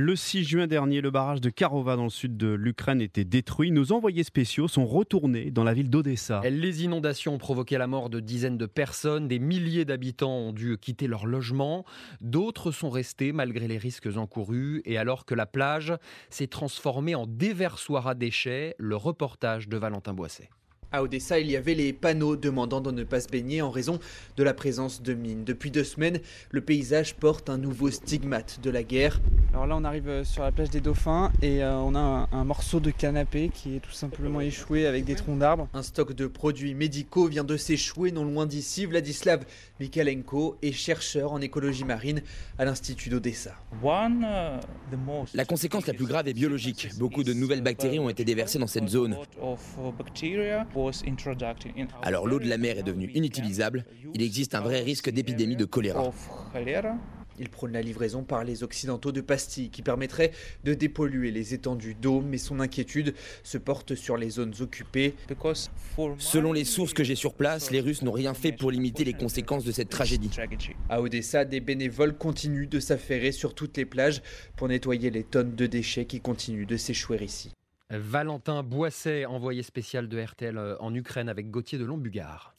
Le 6 juin dernier, le barrage de Karova dans le sud de l'Ukraine était détruit. Nos envoyés spéciaux sont retournés dans la ville d'Odessa. Les inondations ont provoqué la mort de dizaines de personnes. Des milliers d'habitants ont dû quitter leur logement. D'autres sont restés malgré les risques encourus. Et alors que la plage s'est transformée en déversoir à déchets, le reportage de Valentin Boisset. À Odessa, il y avait les panneaux demandant de ne pas se baigner en raison de la présence de mines. Depuis deux semaines, le paysage porte un nouveau stigmate de la guerre. Alors là, on arrive euh, sur la plage des Dauphins et euh, on a un, un, morceau de canapé qui est tout simplement échoué avec des troncs d'arbres. Un stock de produits médicaux vient de s'échouer non loin d'ici. Vladislav Mikalenko est chercheur en écologie marine à l'Institut d'Odessa. La conséquence la plus grave est biologique. Beaucoup de nouvelles bactéries ont été déversées dans cette zone. Alors l'eau de la mer est devenue inutilisable. Il existe un vrai risque d'épidémie de choléra. Il prône la livraison par les Occidentaux de pastilles qui permettraient de dépolluer les étendues d'eau, mais son inquiétude se porte sur les zones occupées. Selon les sources que j'ai sur place, les Russes n'ont rien fait pour limiter les conséquences de cette tragédie. À Odessa, des bénévoles continuent de s'affairer sur toutes les plages pour nettoyer les tonnes de déchets qui continuent de s'échouer ici. Valentin Boisset, envoyé spécial de RTL en Ukraine avec Gauthier de Lombugard.